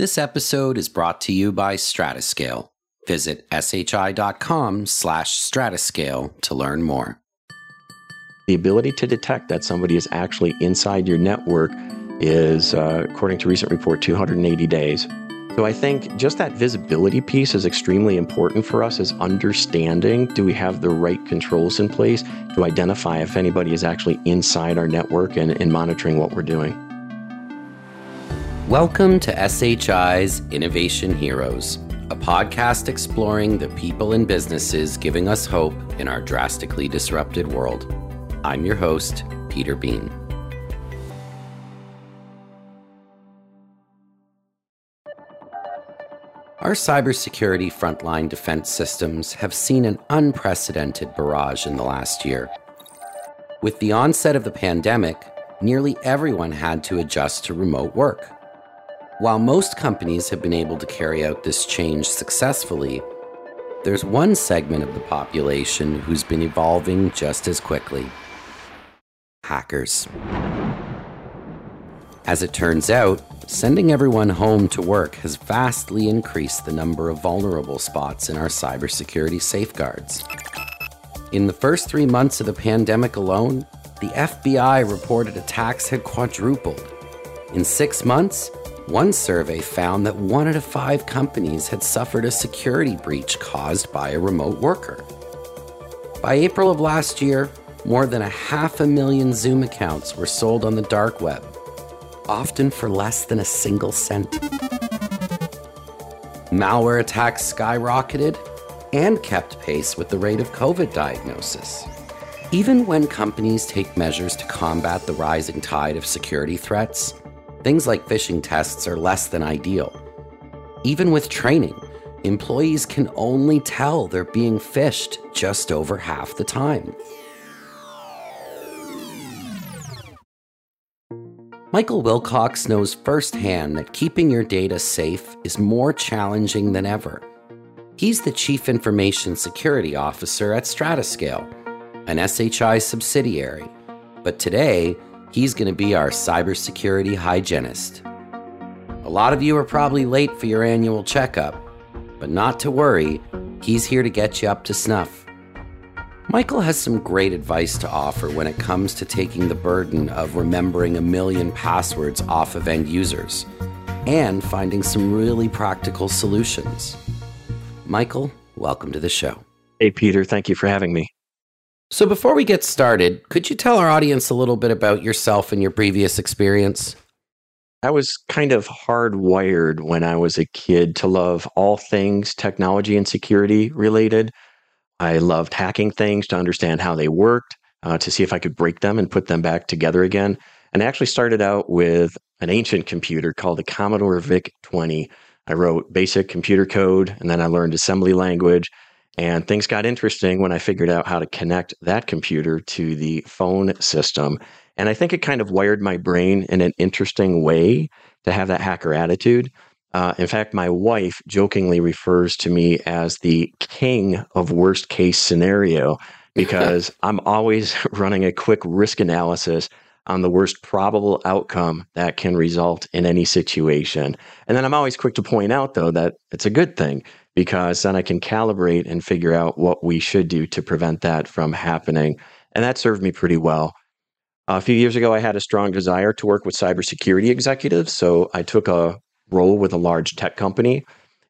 This episode is brought to you by Stratascale. Visit shi.com slash stratascale to learn more. The ability to detect that somebody is actually inside your network is, uh, according to recent report, 280 days. So I think just that visibility piece is extremely important for us as understanding do we have the right controls in place to identify if anybody is actually inside our network and, and monitoring what we're doing. Welcome to SHI's Innovation Heroes, a podcast exploring the people and businesses giving us hope in our drastically disrupted world. I'm your host, Peter Bean. Our cybersecurity frontline defense systems have seen an unprecedented barrage in the last year. With the onset of the pandemic, nearly everyone had to adjust to remote work. While most companies have been able to carry out this change successfully, there's one segment of the population who's been evolving just as quickly hackers. As it turns out, sending everyone home to work has vastly increased the number of vulnerable spots in our cybersecurity safeguards. In the first three months of the pandemic alone, the FBI reported attacks had quadrupled. In six months, one survey found that one out of five companies had suffered a security breach caused by a remote worker. By April of last year, more than a half a million Zoom accounts were sold on the dark web, often for less than a single cent. Malware attacks skyrocketed and kept pace with the rate of COVID diagnosis. Even when companies take measures to combat the rising tide of security threats, Things like phishing tests are less than ideal. Even with training, employees can only tell they're being phished just over half the time. Michael Wilcox knows firsthand that keeping your data safe is more challenging than ever. He's the Chief Information Security Officer at Stratascale, an SHI subsidiary. But today, He's going to be our cybersecurity hygienist. A lot of you are probably late for your annual checkup, but not to worry, he's here to get you up to snuff. Michael has some great advice to offer when it comes to taking the burden of remembering a million passwords off of end users and finding some really practical solutions. Michael, welcome to the show. Hey, Peter, thank you for having me. So, before we get started, could you tell our audience a little bit about yourself and your previous experience? I was kind of hardwired when I was a kid to love all things technology and security related. I loved hacking things to understand how they worked, uh, to see if I could break them and put them back together again. And I actually started out with an ancient computer called the Commodore VIC 20. I wrote basic computer code and then I learned assembly language. And things got interesting when I figured out how to connect that computer to the phone system. And I think it kind of wired my brain in an interesting way to have that hacker attitude. Uh, in fact, my wife jokingly refers to me as the king of worst case scenario because I'm always running a quick risk analysis on the worst probable outcome that can result in any situation. And then I'm always quick to point out, though, that it's a good thing because then I can calibrate and figure out what we should do to prevent that from happening. And that served me pretty well. A few years ago, I had a strong desire to work with cybersecurity executives. So I took a role with a large tech company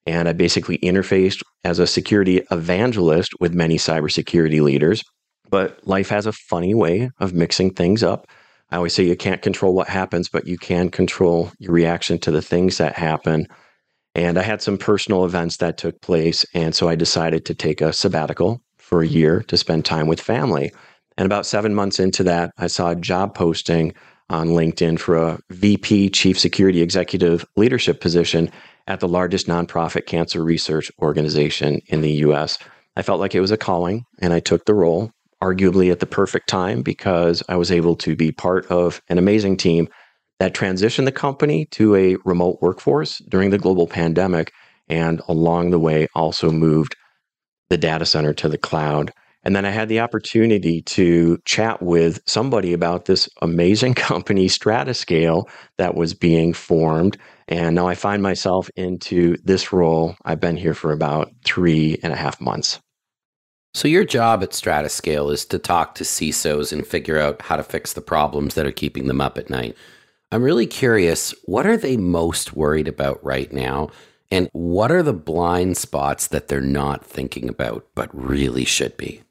and I basically interfaced as a security evangelist with many cybersecurity leaders. But life has a funny way of mixing things up. I always say you can't control what happens, but you can control your reaction to the things that happen. And I had some personal events that took place. And so I decided to take a sabbatical for a year to spend time with family. And about seven months into that, I saw a job posting on LinkedIn for a VP Chief Security Executive leadership position at the largest nonprofit cancer research organization in the US. I felt like it was a calling and I took the role, arguably at the perfect time because I was able to be part of an amazing team that transitioned the company to a remote workforce during the global pandemic, and along the way also moved the data center to the cloud. And then I had the opportunity to chat with somebody about this amazing company, Stratascale, that was being formed. And now I find myself into this role. I've been here for about three and a half months. So, your job at Stratascale is to talk to CISOs and figure out how to fix the problems that are keeping them up at night. I'm really curious what are they most worried about right now? And what are the blind spots that they're not thinking about but really should be?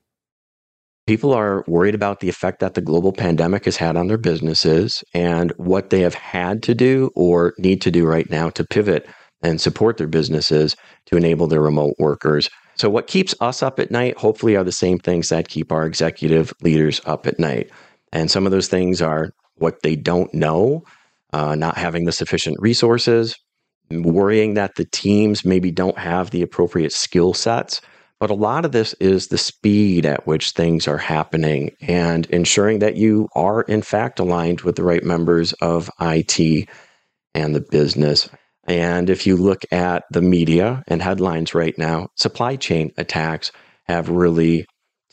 People are worried about the effect that the global pandemic has had on their businesses and what they have had to do or need to do right now to pivot and support their businesses to enable their remote workers. So, what keeps us up at night, hopefully, are the same things that keep our executive leaders up at night. And some of those things are what they don't know, uh, not having the sufficient resources, worrying that the teams maybe don't have the appropriate skill sets. But a lot of this is the speed at which things are happening and ensuring that you are, in fact, aligned with the right members of IT and the business. And if you look at the media and headlines right now, supply chain attacks have really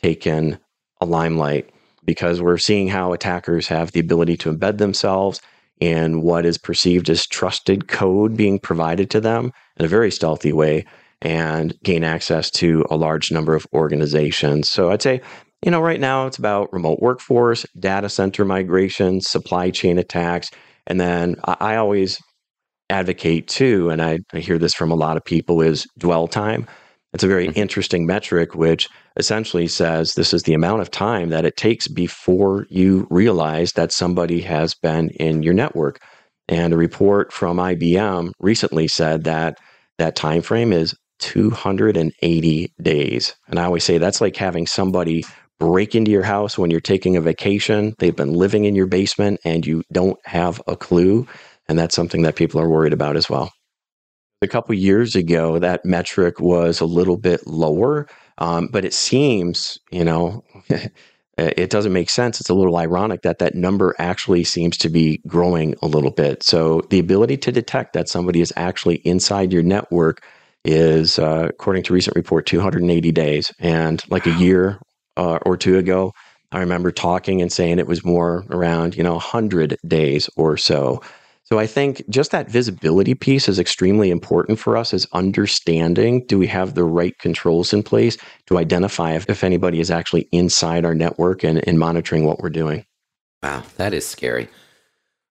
taken a limelight because we're seeing how attackers have the ability to embed themselves in what is perceived as trusted code being provided to them in a very stealthy way and gain access to a large number of organizations. So I'd say, you know, right now it's about remote workforce, data center migration, supply chain attacks. And then I, always advocate too, and I, I hear this from a lot of people, is dwell time. It's a very mm-hmm. interesting metric, which essentially says this is the amount of time that it takes before you realize that somebody has been in your network. And a report from IBM recently said that that time frame is 280 days. And I always say that's like having somebody break into your house when you're taking a vacation. They've been living in your basement and you don't have a clue. And that's something that people are worried about as well. A couple years ago, that metric was a little bit lower, um, but it seems, you know, it doesn't make sense. It's a little ironic that that number actually seems to be growing a little bit. So the ability to detect that somebody is actually inside your network is, uh, according to recent report, 280 days. And like wow. a year uh, or two ago, I remember talking and saying it was more around, you know, 100 days or so. So I think just that visibility piece is extremely important for us as understanding do we have the right controls in place to identify if, if anybody is actually inside our network and, and monitoring what we're doing. Wow, that is scary.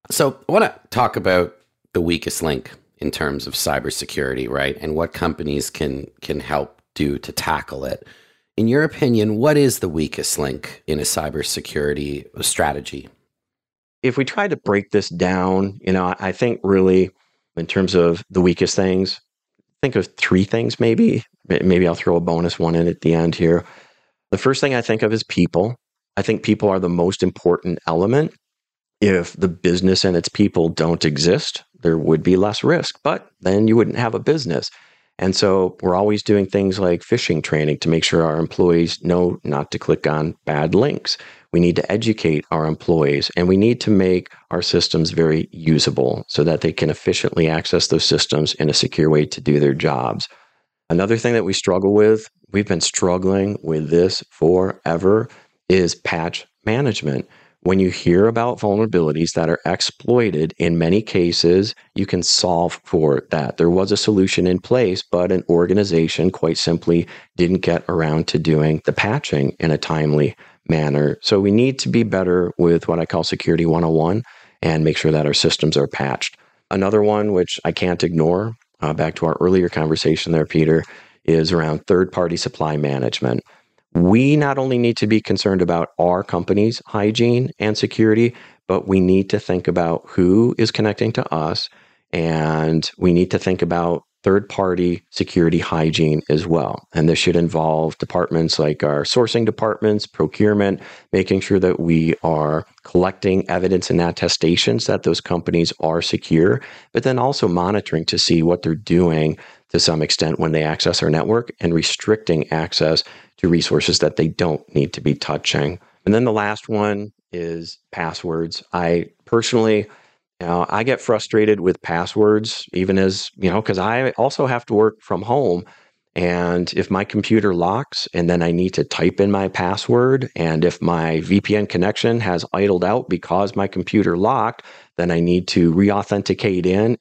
So I want to talk about the weakest link in terms of cybersecurity, right? And what companies can can help do to tackle it. In your opinion, what is the weakest link in a cybersecurity strategy? If we try to break this down, you know, I think really in terms of the weakest things, think of three things maybe. Maybe I'll throw a bonus one in at the end here. The first thing I think of is people. I think people are the most important element. If the business and its people don't exist, there would be less risk, but then you wouldn't have a business. And so we're always doing things like phishing training to make sure our employees know not to click on bad links. We need to educate our employees and we need to make our systems very usable so that they can efficiently access those systems in a secure way to do their jobs. Another thing that we struggle with, we've been struggling with this forever, is patch management. When you hear about vulnerabilities that are exploited, in many cases, you can solve for that. There was a solution in place, but an organization quite simply didn't get around to doing the patching in a timely manner. So we need to be better with what I call security 101 and make sure that our systems are patched. Another one, which I can't ignore, uh, back to our earlier conversation there, Peter, is around third party supply management. We not only need to be concerned about our company's hygiene and security, but we need to think about who is connecting to us and we need to think about third party security hygiene as well. And this should involve departments like our sourcing departments, procurement, making sure that we are collecting evidence and attestations that those companies are secure, but then also monitoring to see what they're doing to some extent when they access our network and restricting access to resources that they don't need to be touching. And then the last one is passwords. I personally you know, I get frustrated with passwords, even as, you know, because I also have to work from home. And if my computer locks and then I need to type in my password, and if my VPN connection has idled out because my computer locked, then I need to re authenticate in.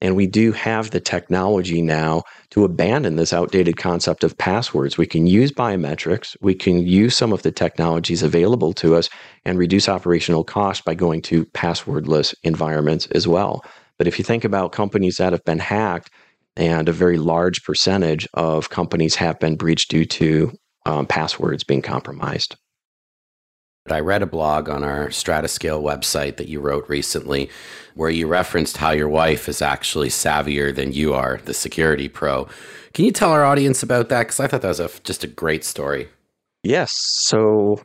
And we do have the technology now to abandon this outdated concept of passwords. We can use biometrics, we can use some of the technologies available to us and reduce operational costs by going to passwordless environments as well. But if you think about companies that have been hacked, and a very large percentage of companies have been breached due to um, passwords being compromised. I read a blog on our Stratascale website that you wrote recently where you referenced how your wife is actually savvier than you are, the security pro. Can you tell our audience about that? Because I thought that was a, just a great story. Yes. So,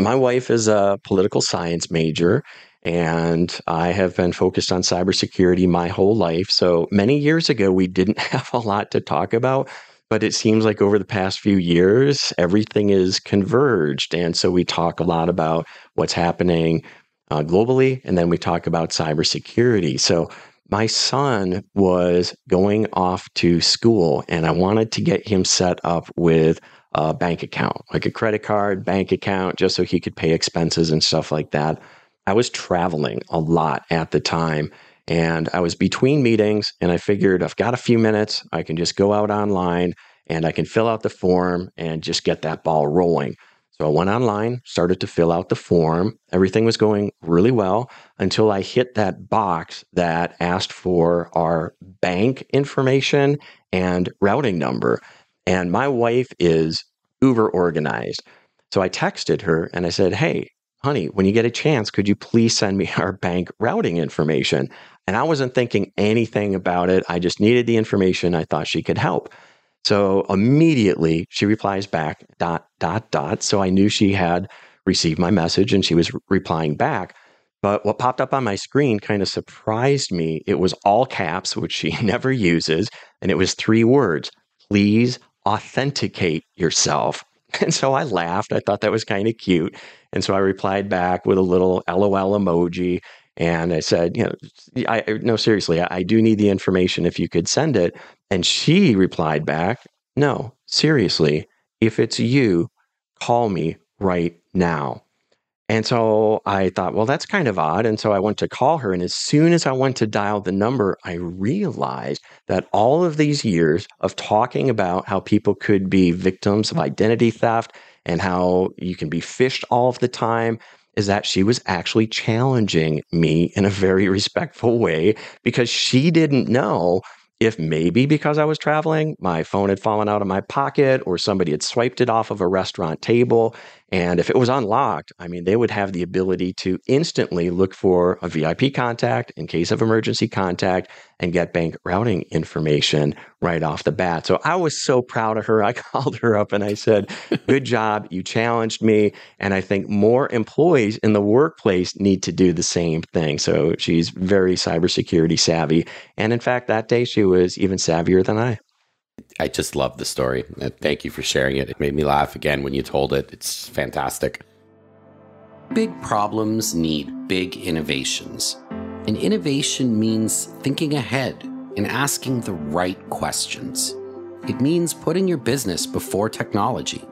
my wife is a political science major, and I have been focused on cybersecurity my whole life. So, many years ago, we didn't have a lot to talk about but it seems like over the past few years, everything is converged. And so we talk a lot about what's happening uh, globally, and then we talk about cybersecurity. So my son was going off to school, and I wanted to get him set up with a bank account, like a credit card, bank account, just so he could pay expenses and stuff like that. I was traveling a lot at the time. And I was between meetings and I figured I've got a few minutes. I can just go out online and I can fill out the form and just get that ball rolling. So I went online, started to fill out the form. Everything was going really well until I hit that box that asked for our bank information and routing number. And my wife is uber organized. So I texted her and I said, Hey, honey, when you get a chance, could you please send me our bank routing information? And I wasn't thinking anything about it. I just needed the information. I thought she could help. So immediately she replies back, dot, dot, dot. So I knew she had received my message and she was replying back. But what popped up on my screen kind of surprised me. It was all caps, which she never uses. And it was three words please authenticate yourself. And so I laughed. I thought that was kind of cute. And so I replied back with a little LOL emoji. And I said, you know, I no seriously, I, I do need the information if you could send it. And she replied back, no, seriously, if it's you, call me right now. And so I thought, well, that's kind of odd. And so I went to call her. And as soon as I went to dial the number, I realized that all of these years of talking about how people could be victims of identity theft and how you can be phished all of the time, is that she was actually challenging me in a very respectful way because she didn't know if maybe because I was traveling, my phone had fallen out of my pocket or somebody had swiped it off of a restaurant table. And if it was unlocked, I mean, they would have the ability to instantly look for a VIP contact in case of emergency contact and get bank routing information right off the bat. So I was so proud of her. I called her up and I said, Good job. You challenged me. And I think more employees in the workplace need to do the same thing. So she's very cybersecurity savvy. And in fact, that day she was even savvier than I. I just love the story. Thank you for sharing it. It made me laugh again when you told it. It's fantastic. Big problems need big innovations. And innovation means thinking ahead and asking the right questions. It means putting your business before technology.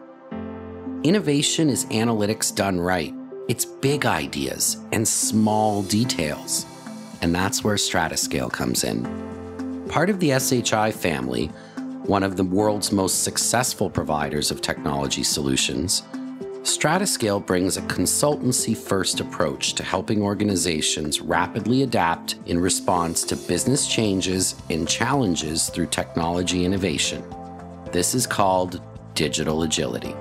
Innovation is analytics done right. It's big ideas and small details. And that's where Stratascale comes in. Part of the SHI family, one of the world's most successful providers of technology solutions, Stratascale brings a consultancy first approach to helping organizations rapidly adapt in response to business changes and challenges through technology innovation. This is called digital agility.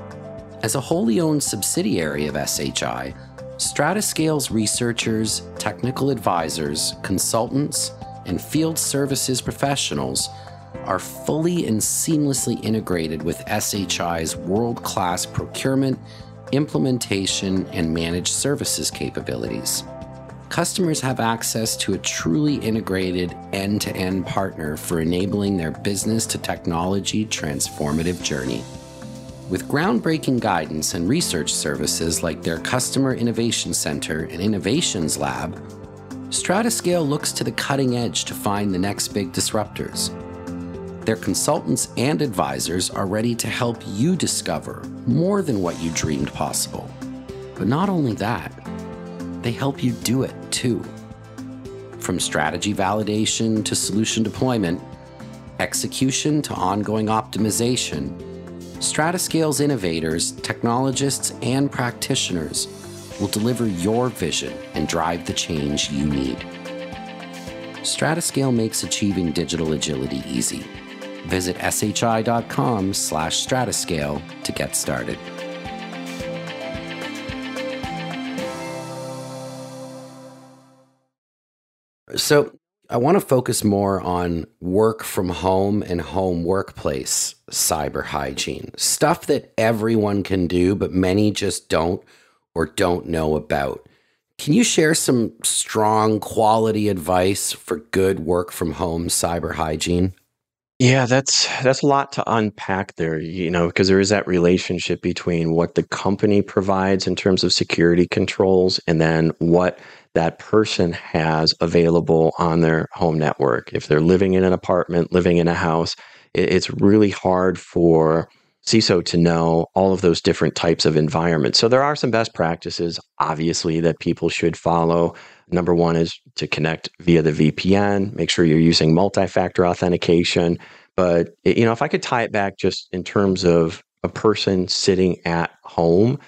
As a wholly owned subsidiary of SHI, Stratascale's researchers, technical advisors, consultants, and field services professionals are fully and seamlessly integrated with SHI's world class procurement implementation, and managed services capabilities. Customers have access to a truly integrated end to end partner for enabling their business to technology transformative journey. With groundbreaking guidance and research services like their Customer Innovation Center and Innovations Lab, Stratascale looks to the cutting edge to find the next big disruptors their consultants and advisors are ready to help you discover more than what you dreamed possible. But not only that, they help you do it too. From strategy validation to solution deployment, execution to ongoing optimization, Stratascale's innovators, technologists, and practitioners will deliver your vision and drive the change you need. Stratascale makes achieving digital agility easy. Visit shi.com slash stratascale to get started. So I want to focus more on work from home and home workplace cyber hygiene, stuff that everyone can do, but many just don't or don't know about. Can you share some strong quality advice for good work from home cyber hygiene? Yeah, that's that's a lot to unpack there, you know, because there is that relationship between what the company provides in terms of security controls and then what that person has available on their home network. If they're living in an apartment, living in a house, it's really hard for CISO to know all of those different types of environments. So there are some best practices, obviously, that people should follow. Number one is to connect via the VPN. Make sure you're using multi-factor authentication. But you know, if I could tie it back just in terms of a person sitting at home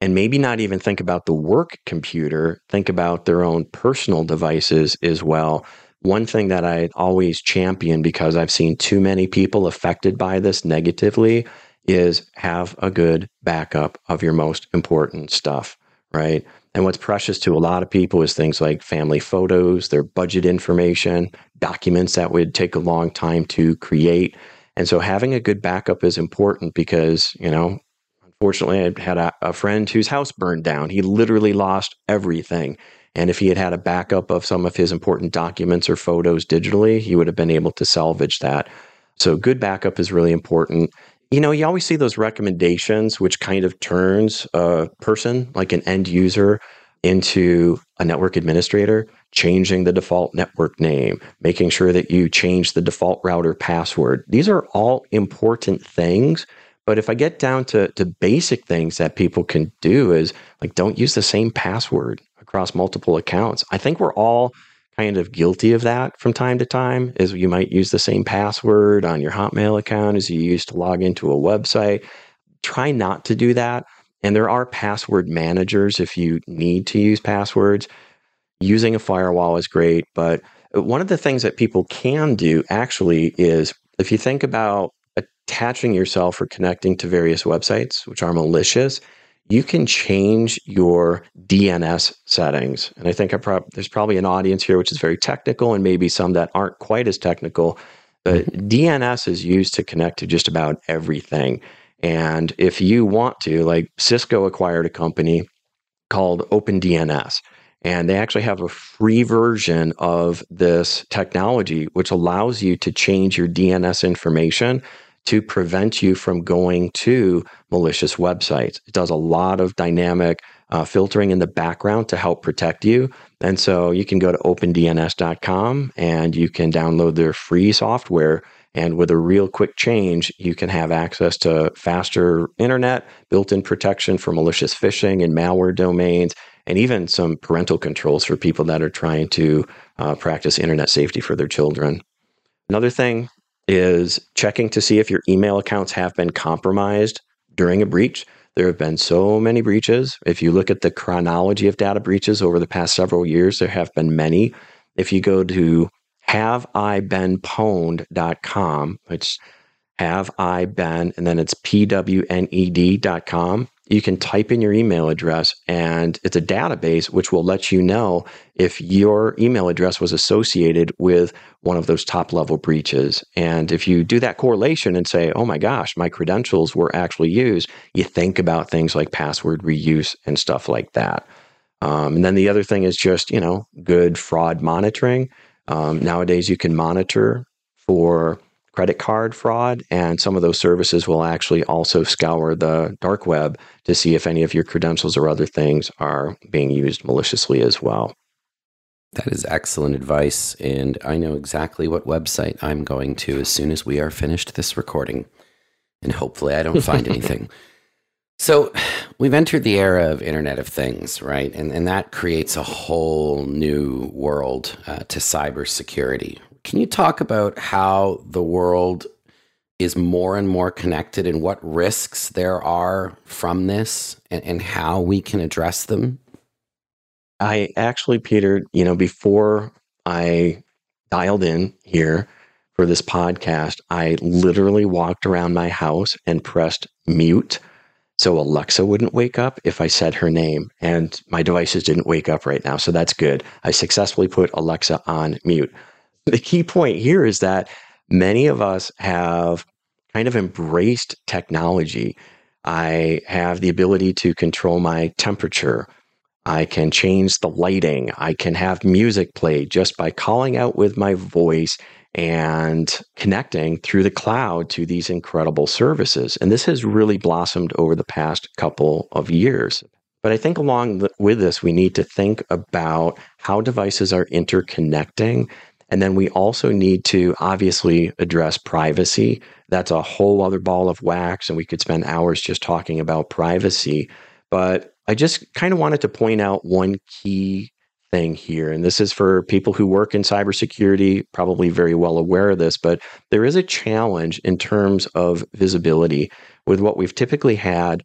and maybe not even think about the work computer, think about their own personal devices as well. One thing that I always champion because I've seen too many people affected by this negatively is have a good backup of your most important stuff, right? And what's precious to a lot of people is things like family photos, their budget information, documents that would take a long time to create. And so having a good backup is important because, you know, unfortunately, I had a, a friend whose house burned down. He literally lost everything. And if he had had a backup of some of his important documents or photos digitally, he would have been able to salvage that. So, good backup is really important you know, you always see those recommendations, which kind of turns a person, like an end user, into a network administrator, changing the default network name, making sure that you change the default router password. These are all important things. But if I get down to, to basic things that people can do is like don't use the same password across multiple accounts. I think we're all kind of guilty of that from time to time is you might use the same password on your Hotmail account as you use to log into a website. Try not to do that. And there are password managers if you need to use passwords. Using a firewall is great, but one of the things that people can do actually is if you think about attaching yourself or connecting to various websites, which are malicious, you can change your DNS settings. And I think I prob- there's probably an audience here which is very technical and maybe some that aren't quite as technical. But mm-hmm. DNS is used to connect to just about everything. And if you want to, like Cisco acquired a company called OpenDNS. And they actually have a free version of this technology, which allows you to change your DNS information to prevent you from going to malicious websites. It does a lot of dynamic uh, filtering in the background to help protect you. And so you can go to opendns.com and you can download their free software. And with a real quick change, you can have access to faster internet, built in protection for malicious phishing and malware domains, and even some parental controls for people that are trying to uh, practice internet safety for their children. Another thing is checking to see if your email accounts have been compromised during a breach. There have been so many breaches. If you look at the chronology of data breaches over the past several years, there have been many. If you go to haveibeenpwned.com, which have I been, and then it's pwned.com, you can type in your email address and it's a database which will let you know if your email address was associated with one of those top level breaches. And if you do that correlation and say, oh my gosh, my credentials were actually used, you think about things like password reuse and stuff like that. Um, and then the other thing is just, you know, good fraud monitoring. Um, nowadays, you can monitor for credit card fraud, and some of those services will actually also scour the dark web to see if any of your credentials or other things are being used maliciously as well. That is excellent advice, and I know exactly what website I'm going to as soon as we are finished this recording. And hopefully, I don't find anything. So we've entered the era of Internet of Things, right? And, and that creates a whole new world uh, to cybersecurity. Can you talk about how the world is more and more connected and what risks there are from this and, and how we can address them? I actually, Peter, you know, before I dialed in here for this podcast, I literally walked around my house and pressed mute so Alexa wouldn't wake up if I said her name. And my devices didn't wake up right now. So that's good. I successfully put Alexa on mute. The key point here is that many of us have kind of embraced technology. I have the ability to control my temperature. I can change the lighting. I can have music played just by calling out with my voice and connecting through the cloud to these incredible services. And this has really blossomed over the past couple of years. But I think along with this, we need to think about how devices are interconnecting and then we also need to obviously address privacy. That's a whole other ball of wax, and we could spend hours just talking about privacy. But I just kind of wanted to point out one key thing here. And this is for people who work in cybersecurity, probably very well aware of this, but there is a challenge in terms of visibility with what we've typically had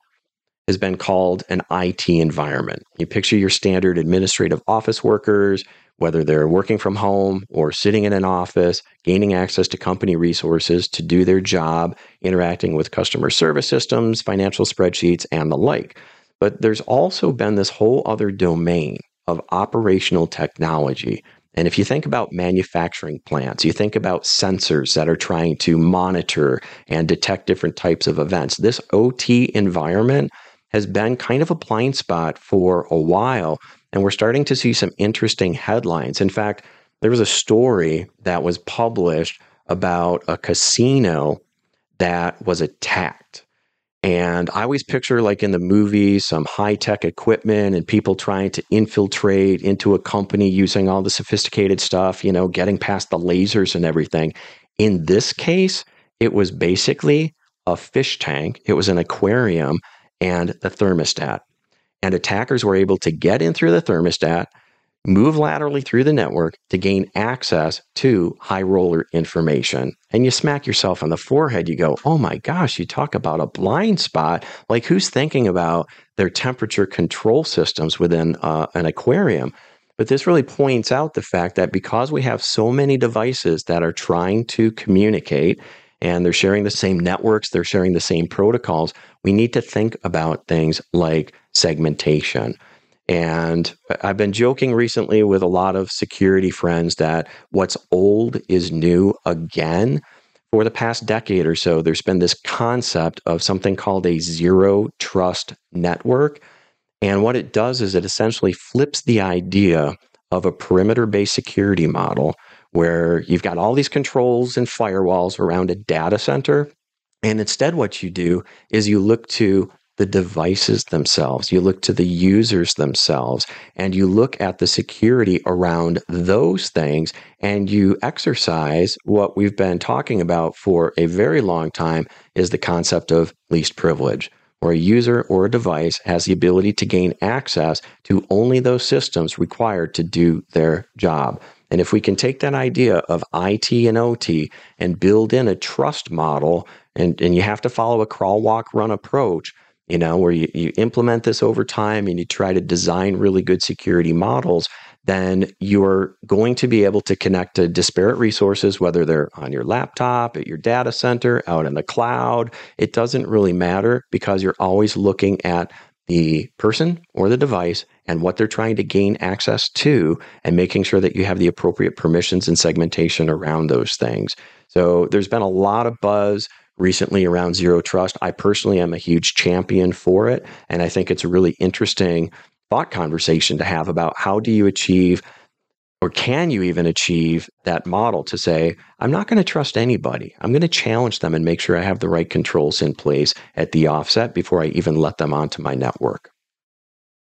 has been called an IT environment. You picture your standard administrative office workers, whether they're working from home or sitting in an office, gaining access to company resources to do their job, interacting with customer service systems, financial spreadsheets, and the like. But there's also been this whole other domain of operational technology. And if you think about manufacturing plants, you think about sensors that are trying to monitor and detect different types of events. This OT environment has been kind of a blind spot for a while and we're starting to see some interesting headlines. In fact, there was a story that was published about a casino that was attacked. And I always picture, like in the movies, some high tech equipment and people trying to infiltrate into a company using all the sophisticated stuff, you know, getting past the lasers and everything. In this case, it was basically a fish tank, it was an aquarium, and the thermostat and attackers were able to get in through the thermostat, move laterally through the network to gain access to high roller information. And you smack yourself on the forehead, you go, oh my gosh, you talk about a blind spot. Like, who's thinking about their temperature control systems within uh, an aquarium? But this really points out the fact that because we have so many devices that are trying to communicate and they're sharing the same networks, they're sharing the same protocols, we need to think about things like segmentation. And I've been joking recently with a lot of security friends that what's old is new again. For the past decade or so, there's been this concept of something called a zero trust network. And what it does is it essentially flips the idea of a perimeter based security model where you've got all these controls and firewalls around a data center. And instead, what you do is you look to the devices themselves, you look to the users themselves, and you look at the security around those things, and you exercise what we've been talking about for a very long time is the concept of least privilege where a user or a device has the ability to gain access to only those systems required to do their job. And if we can take that idea of IT and OT and build in a trust model, and, and you have to follow a crawl, walk, run approach, you know, where you, you implement this over time and you try to design really good security models, then you're going to be able to connect to disparate resources, whether they're on your laptop, at your data center, out in the cloud. It doesn't really matter because you're always looking at the person or the device and what they're trying to gain access to and making sure that you have the appropriate permissions and segmentation around those things. So there's been a lot of buzz recently around zero trust. I personally am a huge champion for it. And I think it's a really interesting thought conversation to have about how do you achieve or can you even achieve that model to say, I'm not going to trust anybody. I'm going to challenge them and make sure I have the right controls in place at the offset before I even let them onto my network.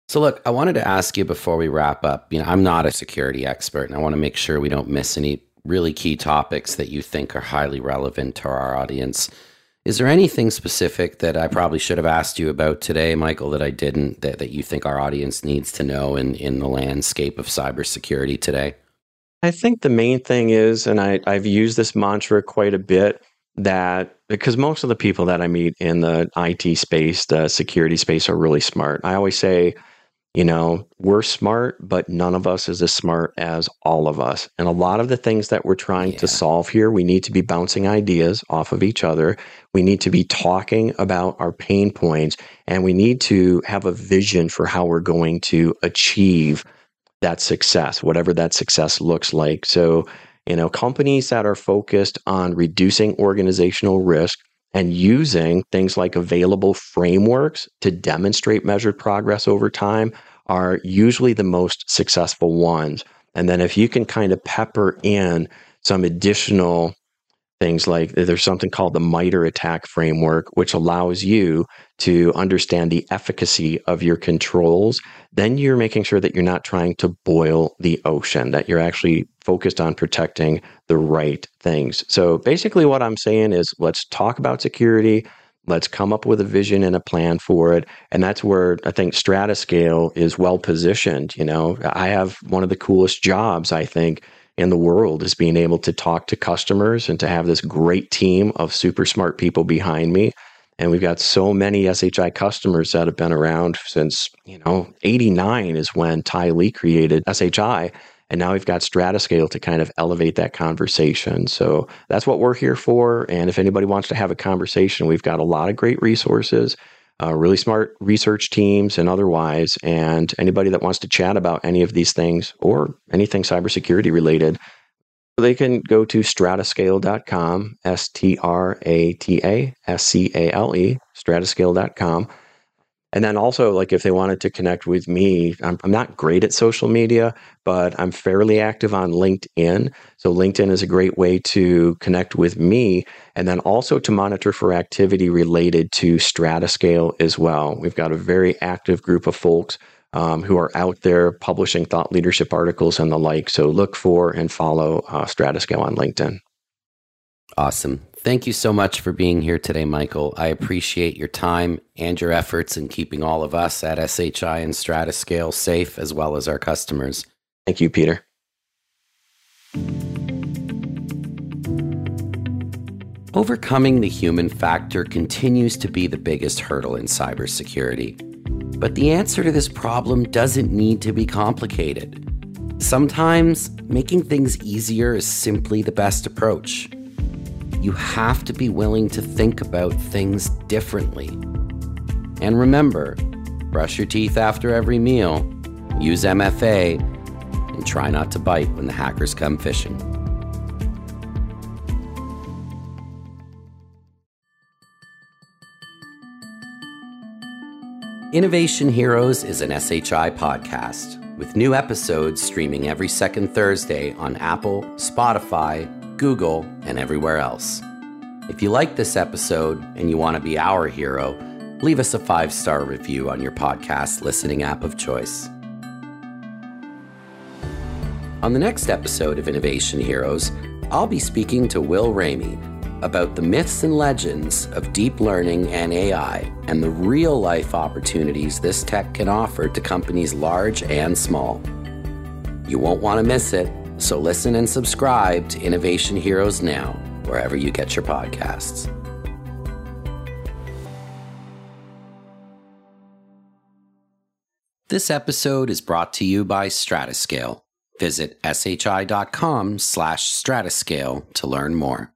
So, look, I wanted to ask you before we wrap up. You know, I'm not a security expert, and I want to make sure we don't miss any really key topics that you think are highly relevant to our audience. Is there anything specific that I probably should have asked you about today, Michael, that I didn't, that, that you think our audience needs to know in, in the landscape of cybersecurity today? I think the main thing is, and I, I've used this mantra quite a bit, that because most of the people that I meet in the IT space, the security space, are really smart. I always say, you know, we're smart, but none of us is as smart as all of us. And a lot of the things that we're trying yeah. to solve here, we need to be bouncing ideas off of each other. We need to be talking about our pain points, and we need to have a vision for how we're going to achieve that success, whatever that success looks like. So, you know, companies that are focused on reducing organizational risk and using things like available frameworks to demonstrate measured progress over time are usually the most successful ones. And then if you can kind of pepper in some additional things like there's something called the MITRE ATT&CK framework, which allows you to understand the efficacy of your controls. Then you're making sure that you're not trying to boil the ocean, that you're actually focused on protecting the right things. So basically, what I'm saying is let's talk about security. Let's come up with a vision and a plan for it. And that's where I think Stratascale is well positioned. You know, I have one of the coolest jobs, I think, in the world is being able to talk to customers and to have this great team of super smart people behind me. And we've got so many SHI customers that have been around since, you know, 89 is when Thai Lee created SHI. And now we've got Stratascale to kind of elevate that conversation. So that's what we're here for. And if anybody wants to have a conversation, we've got a lot of great resources uh, really smart research teams and otherwise. And anybody that wants to chat about any of these things or anything cybersecurity related, they can go to stratascale.com, S T R A T A S C A L E, stratascale.com. And then also, like if they wanted to connect with me, I'm, I'm, not great at social media, but I'm fairly active on LinkedIn. So LinkedIn is a great way to connect with me and then also to monitor for activity related to Stratascale as well. We've got a very active group of folks um, who are out there publishing thought leadership articles and the like. So look for and follow uh, Stratascale on LinkedIn. Awesome. Thank you so much for being here today, Michael. I appreciate your time and your efforts in keeping all of us at SHI and Stratascale safe, as well as our customers. Thank you, Peter. Overcoming the human factor continues to be the biggest hurdle in cybersecurity. But the answer to this problem doesn't need to be complicated. Sometimes making things easier is simply the best approach you have to be willing to think about things differently. And remember brush your teeth after every meal, use MFA, and try not to bite when the hackers come fishing. Innovation Heroes is an SHI podcast with new episodes streaming every second Thursday on Apple, Spotify, Google, and everywhere else. If you like this episode and you want to be our hero, leave us a five star review on your podcast listening app of choice. On the next episode of Innovation Heroes, I'll be speaking to Will Ramey about the myths and legends of deep learning and AI and the real life opportunities this tech can offer to companies large and small. You won't want to miss it. So listen and subscribe to Innovation Heroes now, wherever you get your podcasts. This episode is brought to you by Stratascale. Visit shi.com slash stratascale to learn more.